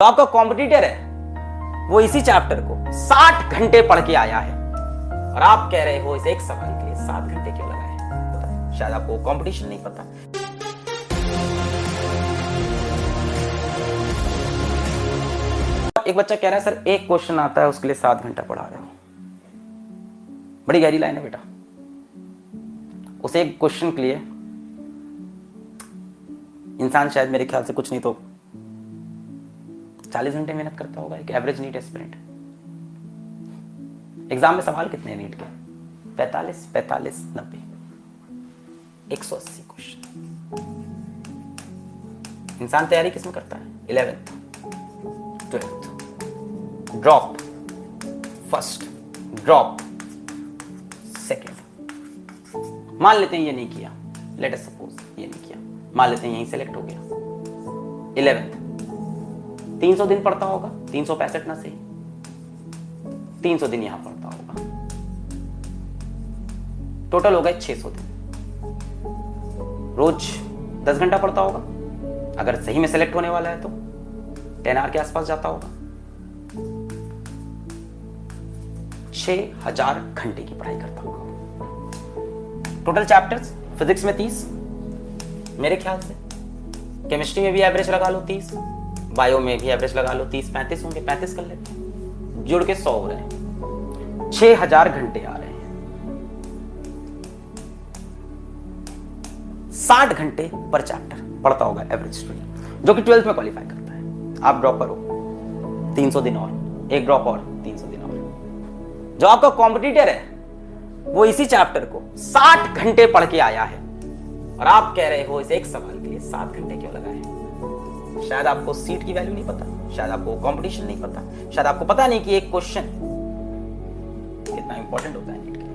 तो आपका कॉम्पिटिटर है। वो इसी चैप्टर को 60 घंटे पढ़ के आया है। और आप कह रहे हो, इस एक सवाल के लिए सात घंटे क्यों लगाए? शायद आपको कंपटीशन नहीं पता। एक बच्चा कह रहा है, सर, एक क्वेश्चन आता है, उसके लिए सात घंटा पढ़ा रहे हो। बड़ी गहरी लाइन है बेटा। उसे एक क्वेश्चन के लिए इंसान शायद मेरे ख्याल से कुछ नहीं तो चालीस घंटे मेहनत करता होगा, एक एवरेज नीट एस्पिरेंट एग्ज़ाम में सवाल कितने नीट के? पैतालीस पैतालीस, नब्बे। एक सौ अस्सी क्वेश्चन इंसान तैयारी किसमें करता है? Eleventh twelfth drop first drop second मान लेते हैं ये नहीं किया। लेट सपोज़ ये नहीं किया। मान लेते हैं यहीं सेलेक्ट हो गया। इलेवेंथ तीन सौ दिन पढ़ता होगा, तीन सौ पैंसठ ना सही। तीन सौ दिन यहाँ पढ़ता होगा। टोटल हो गए छह सौ दिन। रोज दस घंटा पढ़ता होगा। अगर सही में सेलेक्ट होने वाला है तो टेन आर के आसपास जाता होगा। छह हज़ार घंटे की पढ़ाई करता होगा। टोटल चैप्टर्स फिजिक्स में तीस। मेरे ख्याल से। केमिस्ट्री में भी एवरेज लगा लो तीस। बायो में भी एवरेज लगा लो, तीस, पैंतीस होंगे, पैंतीस कर लेते हैं। जुड़ के सौ हो रहे हैं। छह हज़ार घंटे आ रहे हैं। साठ घंटे पर चैप्टर पढ़ता होगा एवरेज स्टूडेंट जो कि ट्वेल्थ में क्वालिफाई करता है। आप ड्रॉप करो तीन सौ दिन और, एक ड्रॉप और, तीन सौ दिन और। जो आपका कॉम्पिटिटर है, वो इसी चैप्टर को साठ घंटे पढ़ के आया है। और आप कह रहे हो, इस एक सवाल के लिए सात घंटे क्यों लगाए शायद आपको सीट की वैल्यू नहीं पता, शायद आपको कंपटीशन नहीं पता, शायद आपको पता नहीं कि एक क्वेश्चन कितना इंपॉर्टेंट होता है।